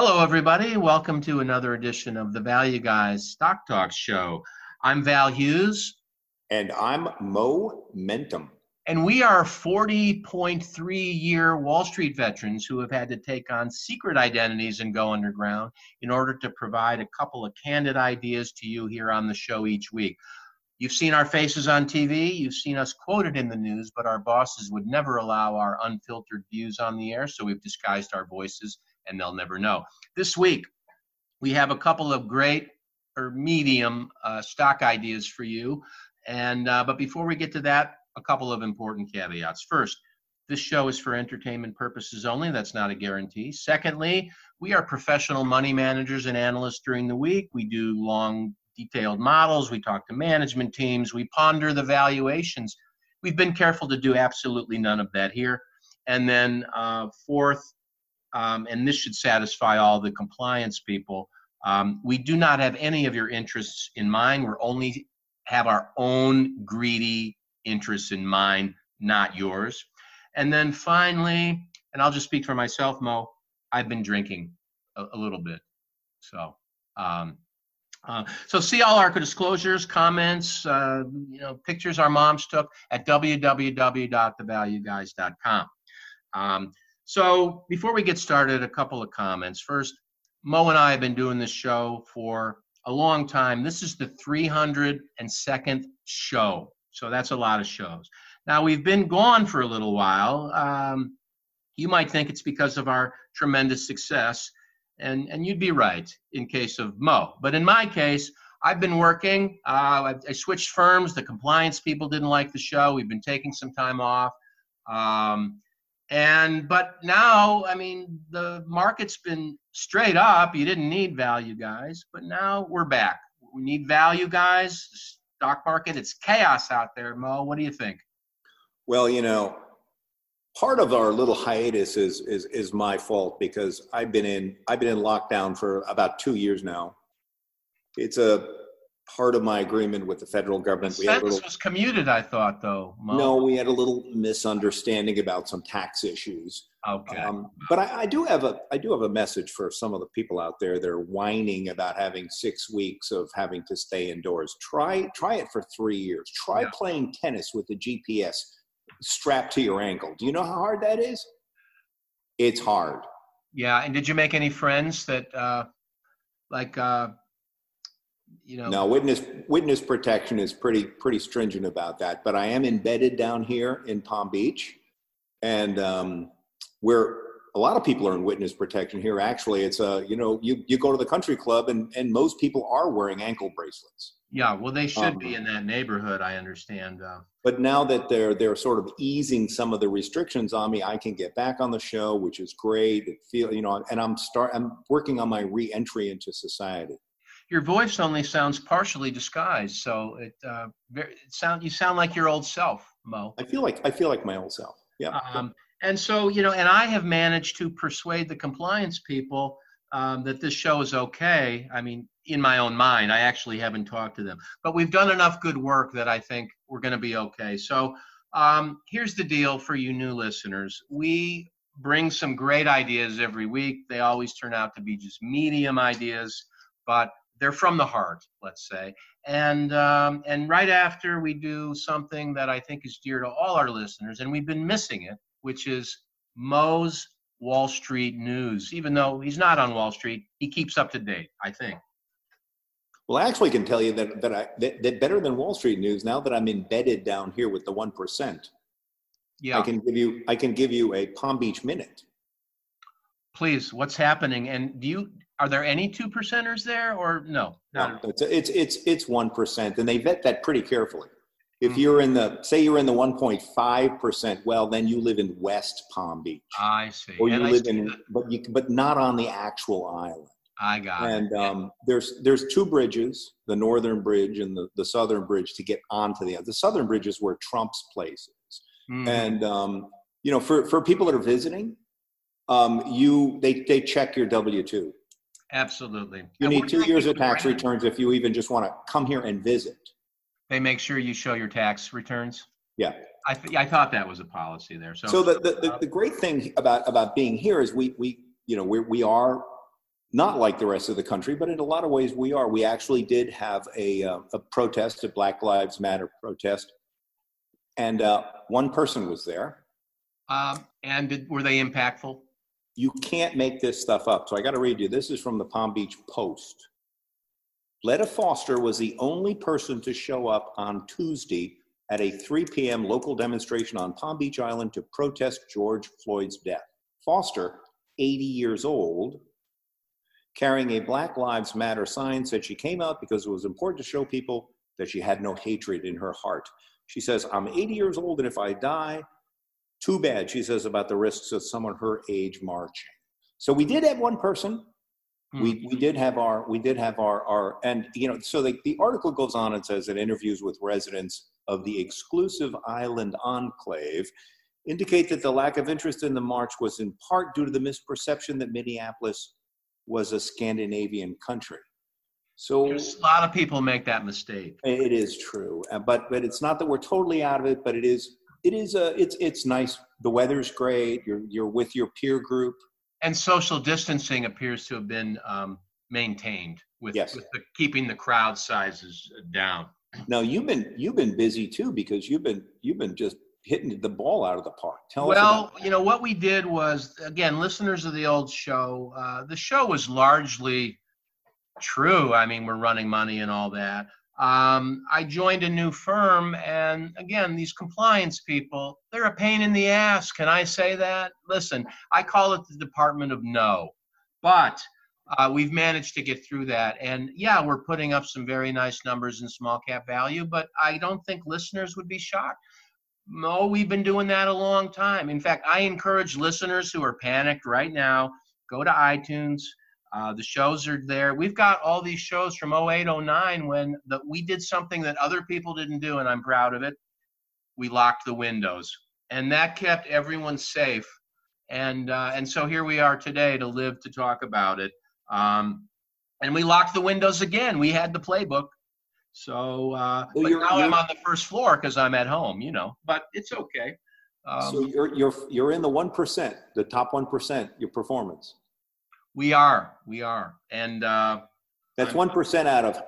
Hello, everybody. Welcome to another edition of the Value Guys Stock Talk Show. I'm Val Hughes. And I'm Momentum. And we are 40.3 year Wall Street veterans who have had to take on secret identities and go underground in order to provide a couple of candid ideas to you here on the show each week. You've seen our faces on TV, you've seen us quoted in the news, but our bosses would never allow our unfiltered views on the air, so we've disguised our voices and they'll never know. This week, we have a couple of great or medium uh, stock ideas for you. And uh, but before we get to that, a couple of important caveats. First, this show is for entertainment purposes only. That's not a guarantee. Secondly, we are professional money managers and analysts during the week. We do long, detailed models. We talk to management teams. We ponder the valuations. We've been careful to do absolutely none of that here. And then, uh, fourth, um, and this should satisfy all the compliance people. Um, we do not have any of your interests in mind. We're only have our own greedy interests in mind, not yours. And then finally, and I'll just speak for myself, Mo. I've been drinking a, a little bit, so. Um, uh, so see all our disclosures, comments, uh, you know, pictures our moms took at www.thevalueguys.com. Um, so before we get started, a couple of comments. First, Mo and I have been doing this show for a long time. This is the 302nd show. So that's a lot of shows. Now, we've been gone for a little while. Um, you might think it's because of our tremendous success, and, and you'd be right in case of Mo. But in my case, I've been working. Uh, I, I, switched firms. The compliance people didn't like the show. We've been taking some time off. Um, and but now, I mean, the market's been straight up. You didn't need value guys, but now we're back. We need value guys. Stock market, it's chaos out there. Mo, what do you think? Well, you know, part of our little hiatus is is is my fault because I've been in I've been in lockdown for about two years now. It's a part of my agreement with the federal government. The we sentence little, was commuted, I thought, though. No, we had a little misunderstanding about some tax issues. Okay. Um, but I, I, do have a I do have a message for some of the people out there that are whining about having six weeks of having to stay indoors. Try try it for three years. Try yeah. playing tennis with the GPS strapped to your ankle. Do you know how hard that is? It's hard. Yeah, and did you make any friends that uh, like uh, you know. No witness witness protection is pretty pretty stringent about that but i am embedded down here in palm beach. And um, where a lot of people are in witness protection here actually. It's a you know you, you go to the country club and and most people are wearing ankle bracelets. Yeah well they should um, be in that neighborhood i understand uh, but now that they're they're sort of easing some of the restrictions on me i can get back on the show which is great. It feel you know and i'm start i'm working on my re-entry into society your voice only sounds partially disguised. So it, uh, it sound you sound like your old self, Mo. I feel like I feel like my old self. Yeah. Um, and so you know, and I have managed to persuade the compliance people um, that this show is okay. I mean, in my own mind, I actually haven't talked to them, but we've done enough good work that I think we're going to be okay. So um, here's the deal for you new listeners: we bring some great ideas every week. They always turn out to be just medium ideas, but they're from the heart, let's say. And um, and right after we do something that I think is dear to all our listeners, and we've been missing it, which is Mo's Wall Street News. Even though he's not on Wall Street, he keeps up to date. I think. Well, I actually can tell you that that I that, that better than Wall Street News. Now that I'm embedded down here with the one percent, yeah, I can give you I can give you a Palm Beach minute. Please, what's happening? And do you are there any two percenters there or no? No, it's it's it's it's one percent, and they vet that pretty carefully. If mm-hmm. you're in the say you're in the 1.5 percent, well then you live in West Palm Beach. I see. Or you and live in, that. but you but not on the actual island. I got and, it. And um, there's there's two bridges, the northern bridge and the, the southern bridge to get onto the the southern bridge is where Trump's place is. Mm-hmm. And um, you know, for for people that are visiting, um, you they they check your W two. Absolutely. You need two years of tax returns if you even just want to come here and visit. They make sure you show your tax returns. Yeah. I, th- I thought that was a policy there. So, so the, the, the, the, great thing about, about being here is we, we, you know, we we are not like the rest of the country, but in a lot of ways we are. We actually did have a, uh, a protest, a Black Lives Matter protest, and uh, one person was there. Um, and did, were they impactful? You can't make this stuff up. So I got to read you. This is from the Palm Beach Post. Letta Foster was the only person to show up on Tuesday at a 3 p.m. local demonstration on Palm Beach Island to protest George Floyd's death. Foster, 80 years old, carrying a Black Lives Matter sign, said she came out because it was important to show people that she had no hatred in her heart. She says, I'm 80 years old, and if I die, too bad, she says, about the risks of someone her age marching. So we did have one person. Hmm. We, we did have our we did have our our and you know so the, the article goes on and says that interviews with residents of the exclusive island enclave indicate that the lack of interest in the march was in part due to the misperception that Minneapolis was a Scandinavian country. So There's a lot of people make that mistake. It is true, uh, but but it's not that we're totally out of it. But it is it is a it's it's nice. The weather's great. You're you're with your peer group, and social distancing appears to have been um, maintained with, yes. with the, keeping the crowd sizes down. Now you've been you've been busy too because you've been you've been just hitting the ball out of the park. Tell well, you know what we did was again, listeners of the old show. Uh, the show was largely true. I mean, we're running money and all that. Um, I joined a new firm, and again, these compliance people, they're a pain in the ass. Can I say that? Listen, I call it the Department of No. But uh, we've managed to get through that. And yeah, we're putting up some very nice numbers in small cap value, but I don't think listeners would be shocked. No, we've been doing that a long time. In fact, I encourage listeners who are panicked right now go to iTunes. Uh, the shows are there. We've got all these shows from 08, 09 when the, we did something that other people didn't do, and I'm proud of it. We locked the windows, and that kept everyone safe. And uh, and so here we are today to live to talk about it. Um, and we locked the windows again. We had the playbook. So uh, well, but now I'm on the first floor because I'm at home, you know. But it's okay. Um, so you're you're you're in the one percent, the top one percent. Your performance. We are, we are, and uh, that's one percent out of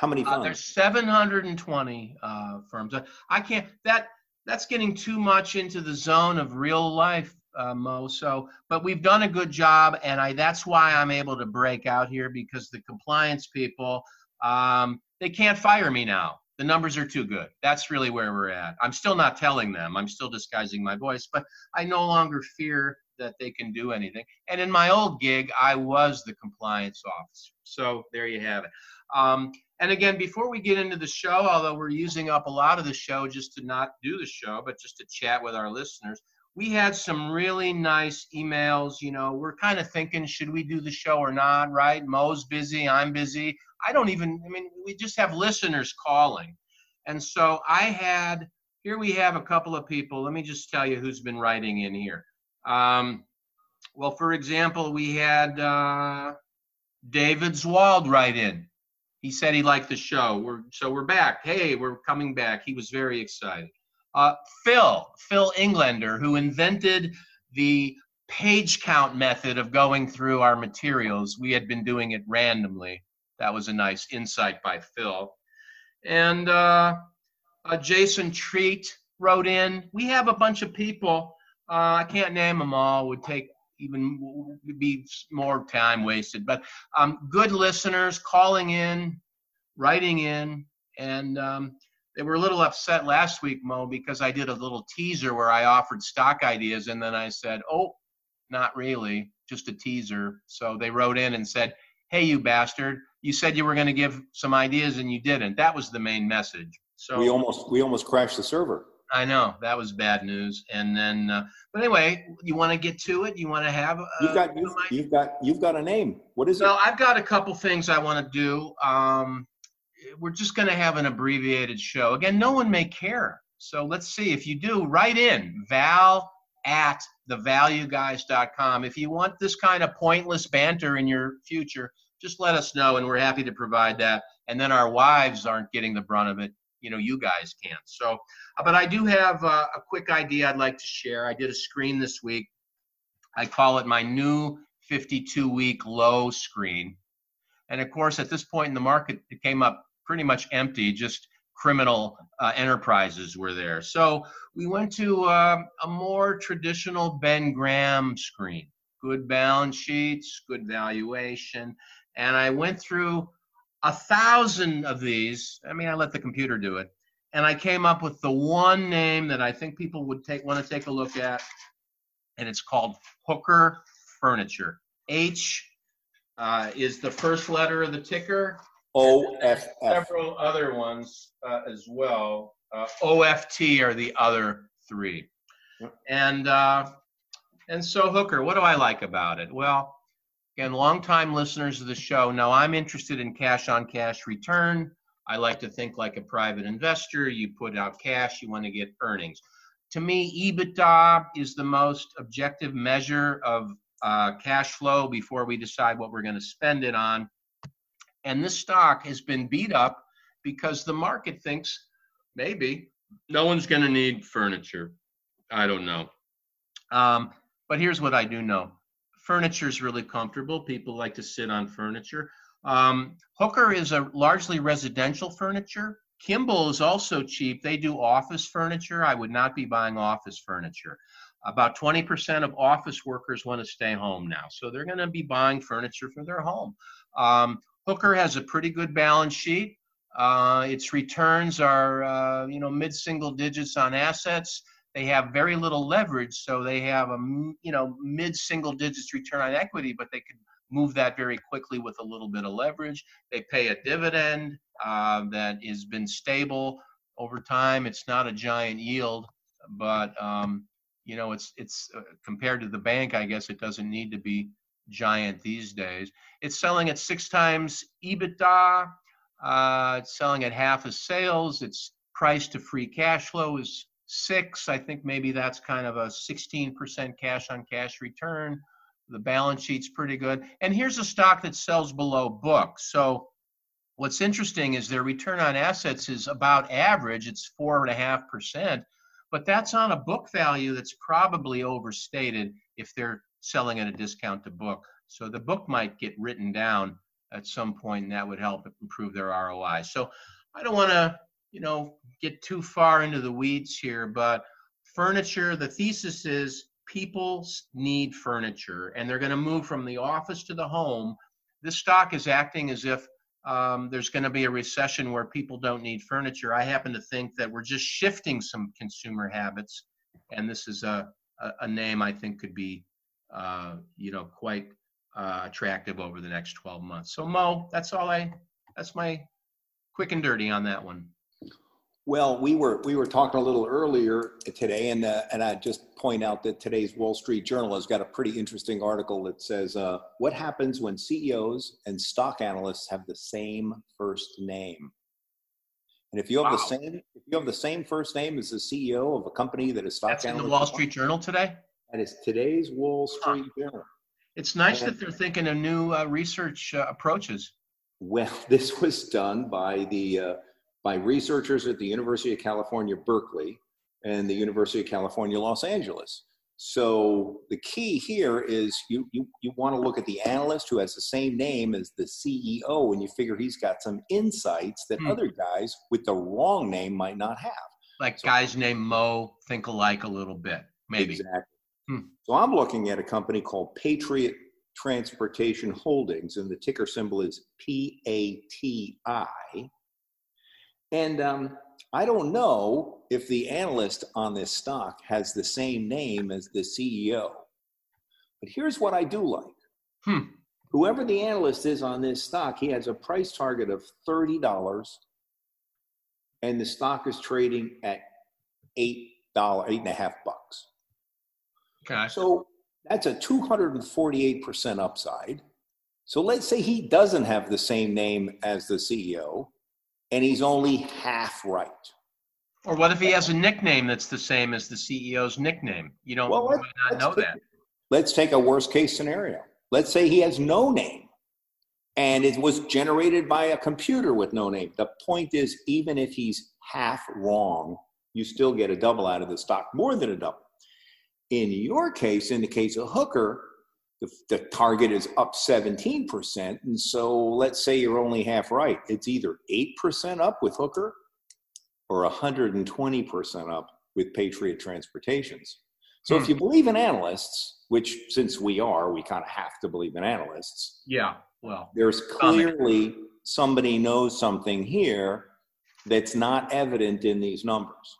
how many funds? Uh, there's 720 uh, firms. I can't. That that's getting too much into the zone of real life uh, Mo. So, but we've done a good job, and I that's why I'm able to break out here because the compliance people um, they can't fire me now. The numbers are too good. That's really where we're at. I'm still not telling them. I'm still disguising my voice, but I no longer fear that they can do anything. And in my old gig, I was the compliance officer. So there you have it. Um, and again, before we get into the show, although we're using up a lot of the show just to not do the show, but just to chat with our listeners, we had some really nice emails. You know, we're kind of thinking, should we do the show or not, right? Mo's busy, I'm busy. I don't even, I mean, we just have listeners calling. And so I had, here we have a couple of people. Let me just tell you who's been writing in here. Um, well, for example, we had uh, David Zwald write in. He said he liked the show. We're, so we're back. Hey, we're coming back. He was very excited. Uh, Phil, Phil Englander, who invented the page count method of going through our materials. We had been doing it randomly. That was a nice insight by Phil. And uh, uh, Jason Treat wrote in. We have a bunch of people. Uh, I can't name them all. Would take even be more time wasted. But um, good listeners calling in, writing in, and um, they were a little upset last week, Mo, because I did a little teaser where I offered stock ideas, and then I said, "Oh, not really, just a teaser." So they wrote in and said, "Hey, you bastard! You said you were going to give some ideas, and you didn't." That was the main message. So we almost we almost crashed the server. I know that was bad news. And then, uh, but anyway, you want to get to it? You want to have? Uh, you've got you've, you've, got you've got a name. What is it? Well, I've got a couple things I want to do. Um, we're just going to have an abbreviated show. Again, no one may care. So let's see. If you do, write in val at thevalueguys.com. If you want this kind of pointless banter in your future, just let us know and we're happy to provide that. And then our wives aren't getting the brunt of it. You know, you guys can't. So, uh, but I do have uh, a quick idea I'd like to share. I did a screen this week. I call it my new 52 week low screen. And of course, at this point in the market, it came up pretty much empty, just criminal uh, enterprises were there. So we went to uh, a more traditional Ben Graham screen good balance sheets, good valuation. And I went through a thousand of these. I mean, I let the computer do it. And I came up with the one name that I think people would take want to take a look at, and it's called Hooker Furniture. H uh, is the first letter of the ticker. OFF. Several other ones uh, as well. Uh, OFT are the other three. And uh, and so Hooker, what do I like about it? Well, again, longtime listeners of the show know I'm interested in cash on cash return. I like to think like a private investor. You put out cash, you want to get earnings. To me, EBITDA is the most objective measure of uh, cash flow before we decide what we're going to spend it on. And this stock has been beat up because the market thinks maybe no one's going to need furniture. I don't know. Um, but here's what I do know furniture is really comfortable. People like to sit on furniture. Um, Hooker is a largely residential furniture. Kimball is also cheap. They do office furniture. I would not be buying office furniture. About 20% of office workers want to stay home now, so they're going to be buying furniture for their home. Um, Hooker has a pretty good balance sheet. Uh, its returns are, uh, you know, mid-single digits on assets. They have very little leverage, so they have a you know mid-single digits return on equity, but they could move that very quickly with a little bit of leverage. They pay a dividend uh, that has been stable over time. It's not a giant yield, but um, you know it's it's uh, compared to the bank, I guess it doesn't need to be giant these days. It's selling at six times EBITDA. Uh, it's selling at half of sales. Its price to free cash flow is six. I think maybe that's kind of a 16% cash on cash return. The balance sheet's pretty good. And here's a stock that sells below book. So what's interesting is their return on assets is about average. It's four and a half percent, but that's on a book value that's probably overstated if they're selling at a discount to book. So the book might get written down at some point, and that would help improve their ROI. So I don't want to you know, get too far into the weeds here, but furniture, the thesis is people need furniture and they're going to move from the office to the home. This stock is acting as if um, there's going to be a recession where people don't need furniture. I happen to think that we're just shifting some consumer habits, and this is a, a, a name I think could be, uh, you know, quite uh, attractive over the next 12 months. So Mo, that's all I, that's my quick and dirty on that one. Well, we were we were talking a little earlier today, and uh, and I just point out that today's Wall Street Journal has got a pretty interesting article that says uh, what happens when CEOs and stock analysts have the same first name. And if you have wow. the same if you have the same first name as the CEO of a company that is stock That's analyst, in the Wall Street Journal today. That is today's Wall Street huh. Journal. It's nice and, that they're thinking of new uh, research uh, approaches. Well, this was done by the uh, by researchers at the University of California, Berkeley, and the University of California, Los Angeles. So the key here is you, you, you want to look at the analyst who has the same name as the CEO, and you figure he's got some insights that hmm. other guys with the wrong name might not have. Like so, guys named Mo think alike a little bit, maybe. Exactly. Hmm. So I'm looking at a company called Patriot Transportation Holdings, and the ticker symbol is PATI. And um, I don't know if the analyst on this stock has the same name as the CEO. But here's what I do like. Hmm. Whoever the analyst is on this stock, he has a price target of $30 and the stock is trading at eight dollar, eight and a half bucks. Okay. So that's a 248% upside. So let's say he doesn't have the same name as the CEO and he's only half right. Or what if he has a nickname that's the same as the CEO's nickname? You don't well, let, not know take, that. Let's take a worst case scenario. Let's say he has no name and it was generated by a computer with no name. The point is, even if he's half wrong, you still get a double out of the stock, more than a double. In your case, in the case of Hooker, the, the target is up 17%. And so let's say you're only half right. It's either 8% up with Hooker or 120% up with Patriot Transportations. So hmm. if you believe in analysts, which since we are, we kind of have to believe in analysts. Yeah, well, there's clearly somebody knows something here that's not evident in these numbers.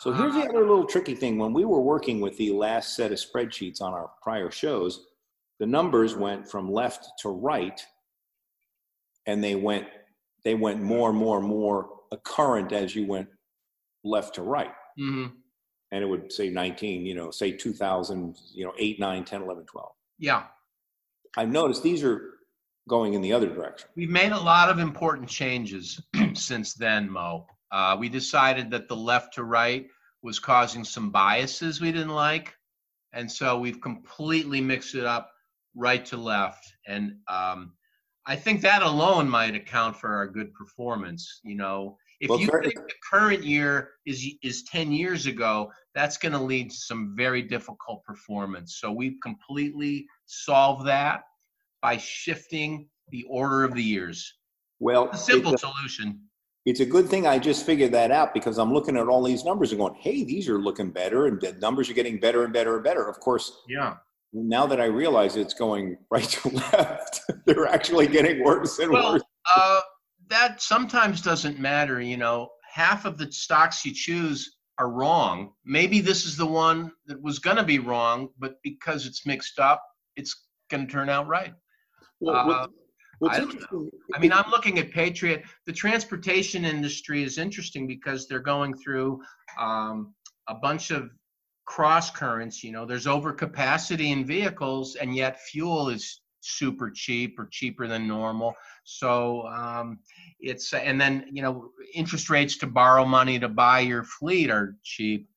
So here's the other little tricky thing. When we were working with the last set of spreadsheets on our prior shows, the numbers went from left to right, and they went they went more and more and more current as you went left to right. Mm-hmm. And it would say 19, you know, say 2000, you know, 8, 9, 10, 11, 12. Yeah. I've noticed these are going in the other direction. We've made a lot of important changes since then, Mo. Uh, we decided that the left to right was causing some biases we didn't like. And so we've completely mixed it up right to left. And um, I think that alone might account for our good performance. You know, if well, you think the current year is is 10 years ago, that's going to lead to some very difficult performance. So we've completely solved that by shifting the order of the years. Well, a simple solution it's a good thing I just figured that out because I'm looking at all these numbers and going, hey, these are looking better and the numbers are getting better and better and better. Of course, yeah. Now that I realize it's going right to left, they're actually getting worse and well, worse. Uh, that sometimes doesn't matter. You know, half of the stocks you choose are wrong. Maybe this is the one that was going to be wrong, but because it's mixed up, it's going to turn out right. Well, uh, What's I interesting. I mean, I'm looking at Patriot. The transportation industry is interesting because they're going through um, a bunch of cross currents. You know, there's overcapacity in vehicles, and yet fuel is super cheap or cheaper than normal. So um, it's and then you know interest rates to borrow money to buy your fleet are cheap.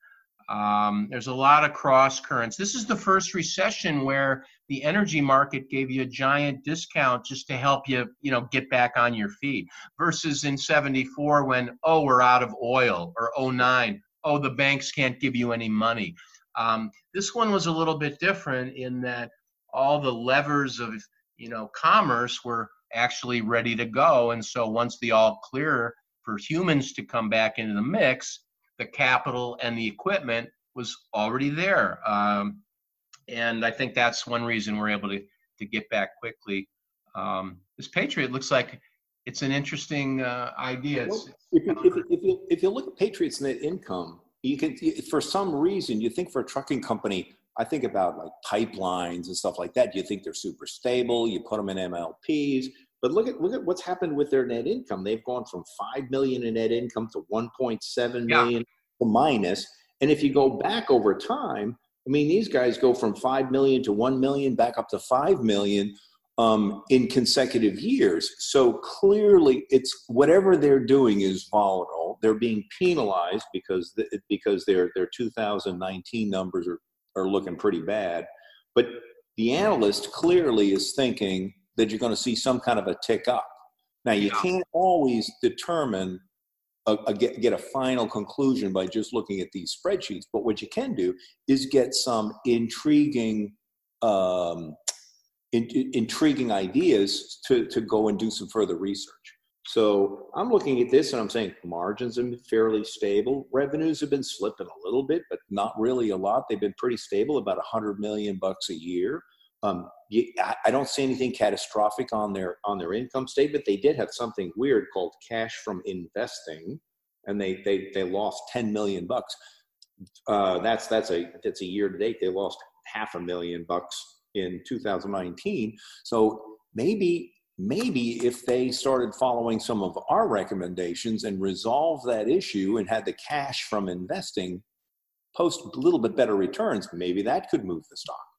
Um, there's a lot of cross currents. This is the first recession where the energy market gave you a giant discount just to help you, you know, get back on your feet. Versus in '74 when oh we're out of oil or 09 oh the banks can't give you any money. Um, this one was a little bit different in that all the levers of you know commerce were actually ready to go, and so once the all clear for humans to come back into the mix the capital and the equipment was already there. Um, and I think that's one reason we're able to, to get back quickly. Um, this Patriot looks like it's an interesting uh, idea. Well, if, you, if, if, you, if you look at Patriot's net income, you can, for some reason, you think for a trucking company, I think about like pipelines and stuff like that. You think they're super stable. You put them in MLPs. But look at look at what's happened with their net income. They've gone from five million in net income to 1.7 million yeah. to minus. And if you go back over time, I mean, these guys go from five million to one million, back up to five million um, in consecutive years. So clearly, it's whatever they're doing is volatile. They're being penalized because the, because their their 2019 numbers are are looking pretty bad. But the analyst clearly is thinking that you're going to see some kind of a tick up. Now, you can't always determine a, a get, get a final conclusion by just looking at these spreadsheets, but what you can do is get some intriguing um, in, in, intriguing ideas to, to go and do some further research. So I'm looking at this and I'm saying margins have been fairly stable. Revenues have been slipping a little bit, but not really a lot. They've been pretty stable, about 100 million bucks a year. Um, you, I don't see anything catastrophic on their on their income statement. They did have something weird called cash from investing, and they they they lost ten million bucks. Uh, that's that's a that's a year to date. They lost half a million bucks in 2019. So maybe maybe if they started following some of our recommendations and resolve that issue and had the cash from investing post a little bit better returns, maybe that could move the stock.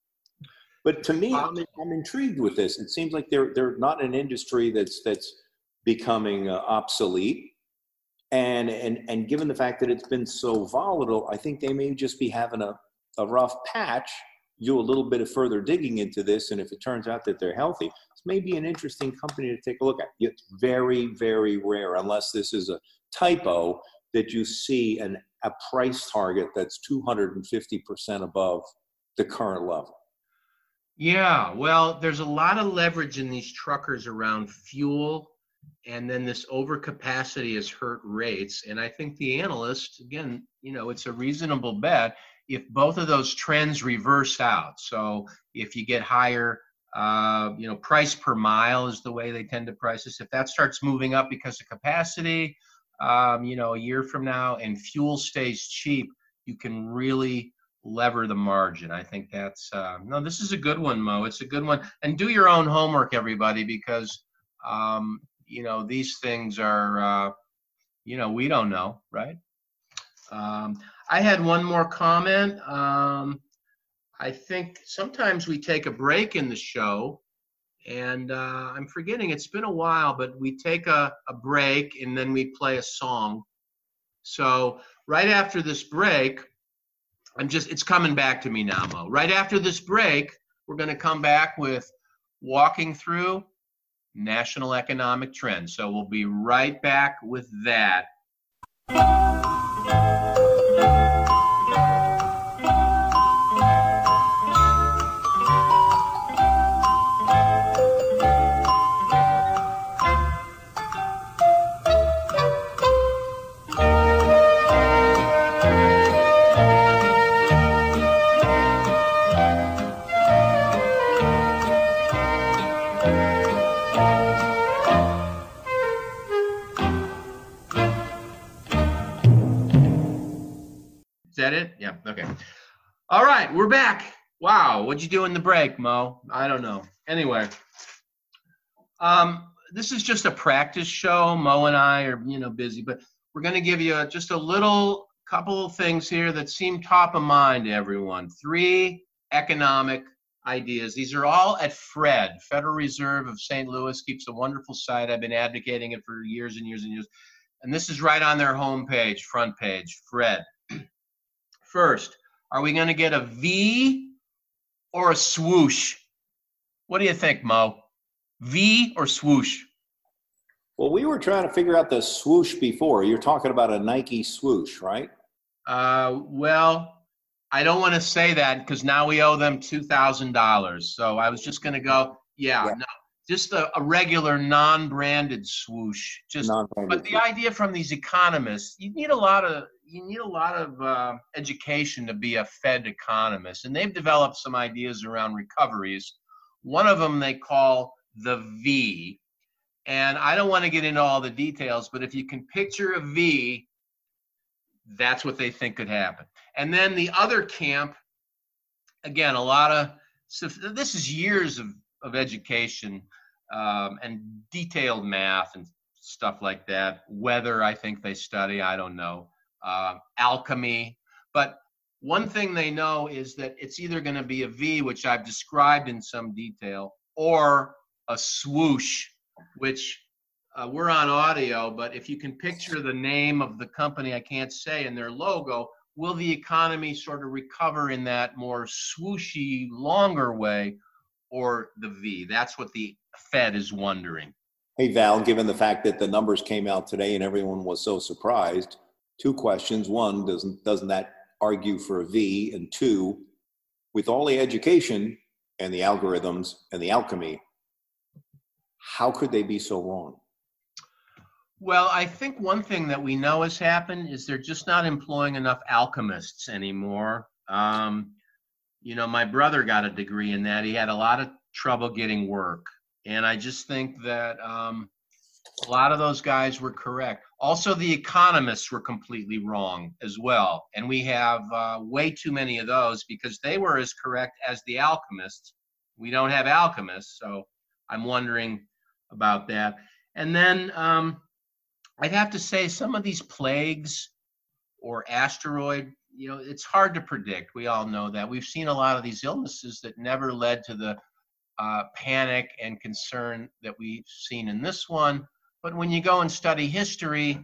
But to me, I'm, I'm intrigued with this. It seems like they're they're not an industry that's that's becoming uh, obsolete. And, and and given the fact that it's been so volatile, I think they may just be having a, a rough patch. Do a little bit of further digging into this, and if it turns out that they're healthy, it's maybe an interesting company to take a look at. It's very, very rare, unless this is a typo, that you see an, a price target that's 250% above the current level. Yeah, well, there's a lot of leverage in these truckers around fuel, and then this overcapacity has hurt rates. And I think the analyst, again, you know, it's a reasonable bet if both of those trends reverse out. So if you get higher, uh, you know, price per mile is the way they tend to price this. If that starts moving up because of capacity, um, you know, a year from now, and fuel stays cheap, you can really lever the margin. I think that's uh, no. This is a good one, Mo. It's a good one, and do your own homework, everybody, because um, you know these things are, uh, you know, we don't know, right? Um, I had one more comment. Um, I think sometimes we take a break in the show, and uh, I'm forgetting. It's been a while, but we take a, a break and then we play a song. So right after this break I'm just, it's coming back to me now, Mo. Right after this break, we're going to come back with walking through national economic trends. So we'll be right back with that. All right, we're back. Wow, what'd you do in the break, Mo? I don't know. Anyway, um, this is just a practice show. Mo and I are, you know, busy, but we're going to give you just a little couple of things here that seem top of mind to everyone. Three economic ideas. These are all at FRED, Federal Reserve of St. Louis, keeps a wonderful site. I've been advocating it for years and years and years. And this is right on their homepage, front page, FRED. First, are we going to get a V or a swoosh? What do you think, Mo? V or swoosh? Well, we were trying to figure out the swoosh before. You're talking about a Nike swoosh, right? Uh, well, I don't want to say that because now we owe them two thousand dollars. So I was just going to go, yeah, yeah, no, just a, a regular non-branded swoosh. Just, non-branded but the idea from these economists, you need a lot of you need a lot of uh, education to be a Fed economist, and they've developed some ideas around recoveries. One of them they call the V, and I don't want to get into all the details, but if you can picture a V, that's what they think could happen. And then the other camp, again, a lot of so this is years of, of education um, and detailed math and stuff like that. Whether I think they study, I don't know uh, alchemy. But one thing they know is that it's either going to be a V, which I've described in some detail, or a swoosh, which uh, we're on audio, but if you can picture the name of the company, I can't say, and their logo, will the economy sort of recover in that more swooshy, longer way, or the V? That's what the Fed is wondering. Hey, Val, given the fact that the numbers came out today and everyone was so surprised, two questions. One, doesn't doesn't that argue for a V? And two, with all the education and the algorithms and the alchemy, how could they be so wrong? Well, I think one thing that we know has happened is they're just not employing enough alchemists anymore. Um, you know, my brother got a degree in that. He had a lot of trouble getting work. And I just think that um, a lot of those guys were correct. Also, the economists were completely wrong as well. And we have uh, way too many of those because they were as correct as the alchemists. We don't have alchemists, so I'm wondering about that. And then um, I'd have to say some of these plagues or asteroid, you know, it's hard to predict. We all know that. We've seen a lot of these illnesses that never led to the uh, panic and concern that we've seen in this one but when you go and study history,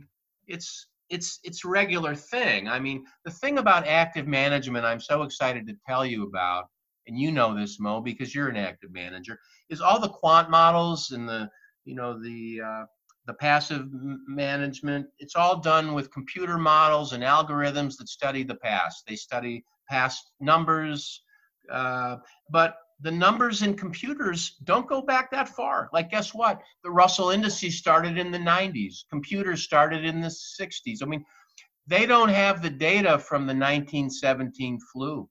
it's it's it's regular thing. I mean, the thing about active management I'm so excited to tell you about, and you know this, Mo, because you're an active manager, is all the quant models and the you know the uh, the passive management. It's all done with computer models and algorithms that study the past. They study past numbers, uh, but the numbers in computers don't go back that far. Like, guess what? The Russell indices started in the 90s, computers started in the 60s. I mean, they don't have the data from the 1917 flu,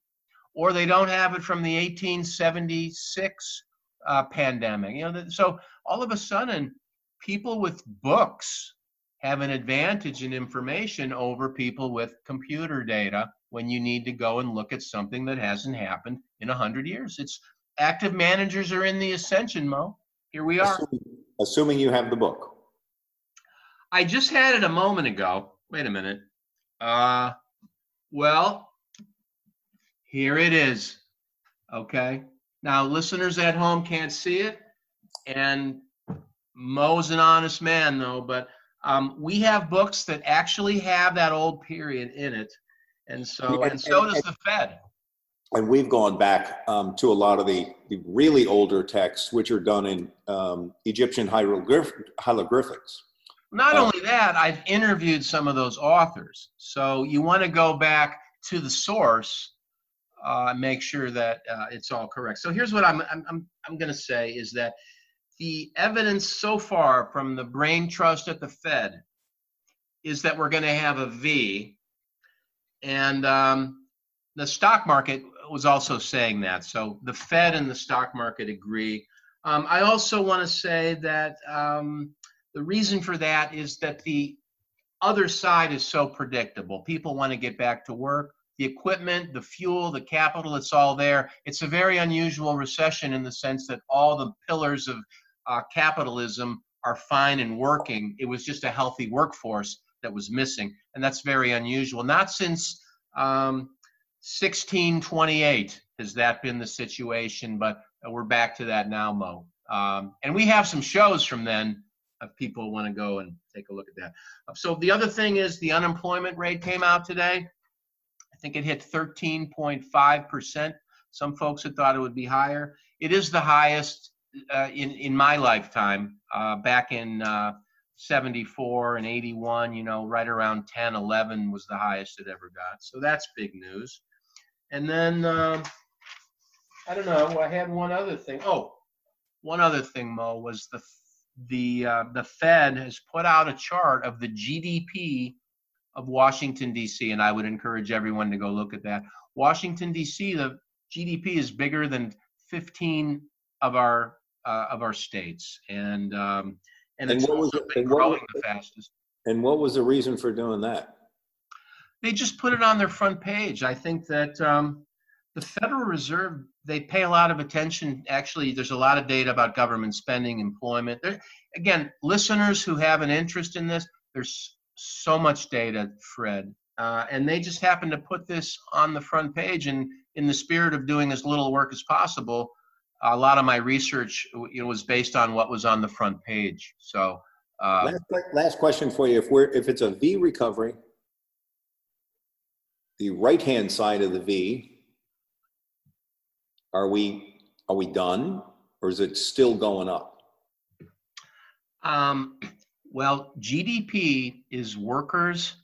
or they don't have it from the 1876 uh, pandemic. You know, so all of a sudden, people with books have an advantage in information over people with computer data when you need to go and look at something that hasn't happened in 100 years. It's active managers are in the ascension, Mo. Here we are. Assuming, assuming you have the book. I just had it a moment ago. Wait a minute. Uh, well, here it is. Okay. Now, listeners at home can't see it, and Mo's an honest man, though. But um, we have books that actually have that old period in it, and so and, and so does the Fed and we've gone back um, to a lot of the, the really older texts, which are done in um, Egyptian hieroglyph- hieroglyphics. Not uh, only that, I've interviewed some of those authors. So you want to go back to the source, uh, make sure that uh, it's all correct. So here's what I'm I'm I'm, I'm going to say is that the evidence so far from the brain trust at the Fed is that we're going to have a V, and um, the stock market was also saying that. So the Fed and the stock market agree. Um, I also want to say that um, the reason for that is that the other side is so predictable. People want to get back to work. The equipment, the fuel, the capital, it's all there. It's a very unusual recession in the sense that all the pillars of uh, capitalism are fine and working. It was just a healthy workforce that was missing. And that's very unusual. Not since um, 1628 has that been the situation, but we're back to that now, Mo. Um, and we have some shows from then if people want to go and take a look at that. So the other thing is the unemployment rate came out today. I think it hit 13.5%. Some folks had thought it would be higher. It is the highest uh, in, in my lifetime. Uh, back in uh, 74 and 81, you know, right around 10, 11 was the highest it ever got. So that's big news. And then uh, I don't know. I had one other thing. Oh, one other thing, Mo, was the the uh, the Fed has put out a chart of the GDP of Washington D.C. and I would encourage everyone to go look at that. Washington D.C. the GDP is bigger than 15 of our uh, of our states, and um, and, and it's also been growing the fastest. And what was the reason for doing that? They just put it on their front page. I think that um, the Federal Reserve they pay a lot of attention. Actually, there's a lot of data about government spending, employment. There, again, listeners who have an interest in this, there's so much data, Fred, uh, and they just happen to put this on the front page. And in the spirit of doing as little work as possible, a lot of my research you know, was based on what was on the front page. So. Uh, last, last question for you: If we're if it's a V recovery, the right-hand side of the V, are we are we done, or is it still going up? Um, well, GDP is workers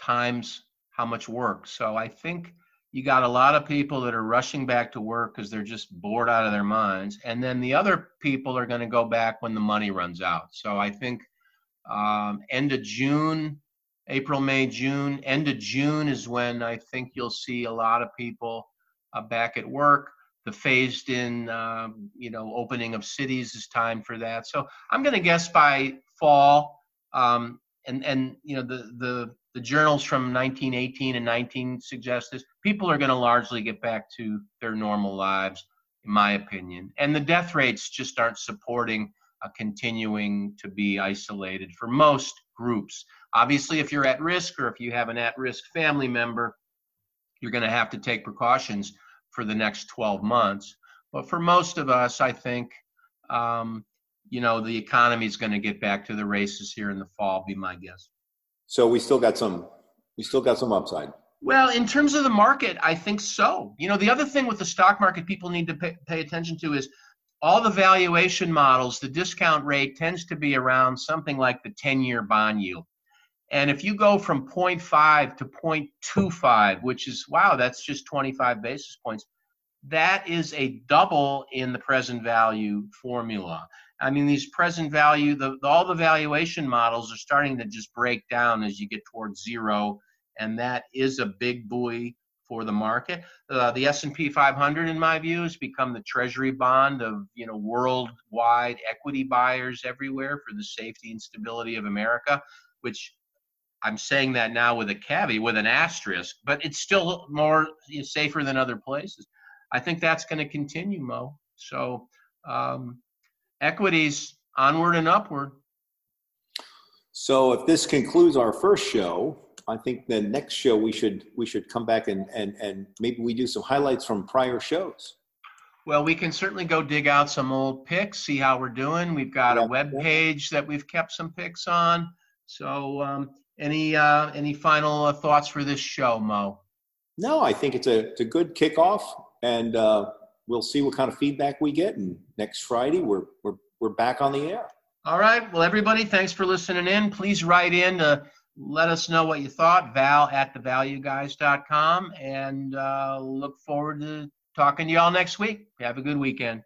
times how much work. So I think you got a lot of people that are rushing back to work because they're just bored out of their minds, and then the other people are going to go back when the money runs out. So I think um, end of June April, May, June. End of June is when I think you'll see a lot of people uh, back at work. The phased in, um, you know, opening of cities is time for that. So I'm going to guess by fall, um, and and you know the the the journals from 1918 and 19 suggest this. People are going to largely get back to their normal lives, in my opinion. And the death rates just aren't supporting continuing to be isolated for most groups. Obviously, if you're at risk or if you have an at risk family member, you're going to have to take precautions for the next 12 months. But for most of us, I think, um, you know, the economy is going to get back to the races here in the fall, be my guess. So we still got some, we still got some upside. Well, in terms of the market, I think so. You know, the other thing with the stock market people need to pay, pay attention to is all the valuation models, the discount rate tends to be around something like the 10 year bond yield. And if you go from 0.5 to 0.25, which is, wow, that's just 25 basis points, that is a double in the present value formula. I mean, these present value, the, all the valuation models are starting to just break down as you get towards zero, and that is a big buoy for the market. Uh, the S&P 500, in my view, has become the treasury bond of you know worldwide equity buyers everywhere for the safety and stability of America, which I'm saying that now with a caveat, with an asterisk, but it's still more safer than other places. I think that's going to continue, Mo. So um, equities onward and upward. So if this concludes our first show, I think the next show we should we should come back and and and maybe we do some highlights from prior shows. Well, we can certainly go dig out some old picks, see how we're doing. We've got a web page that we've kept some picks on. So, um, any uh, any final uh, thoughts for this show, Mo? No, I think it's a it's a good kickoff, and uh, we'll see what kind of feedback we get. And next Friday, we're we're we're back on the air. All right. Well, everybody, thanks for listening in. Please write in to let us know what you thought. Val at thevalueguys.com, and uh, look forward to talking to y'all next week. Have a good weekend.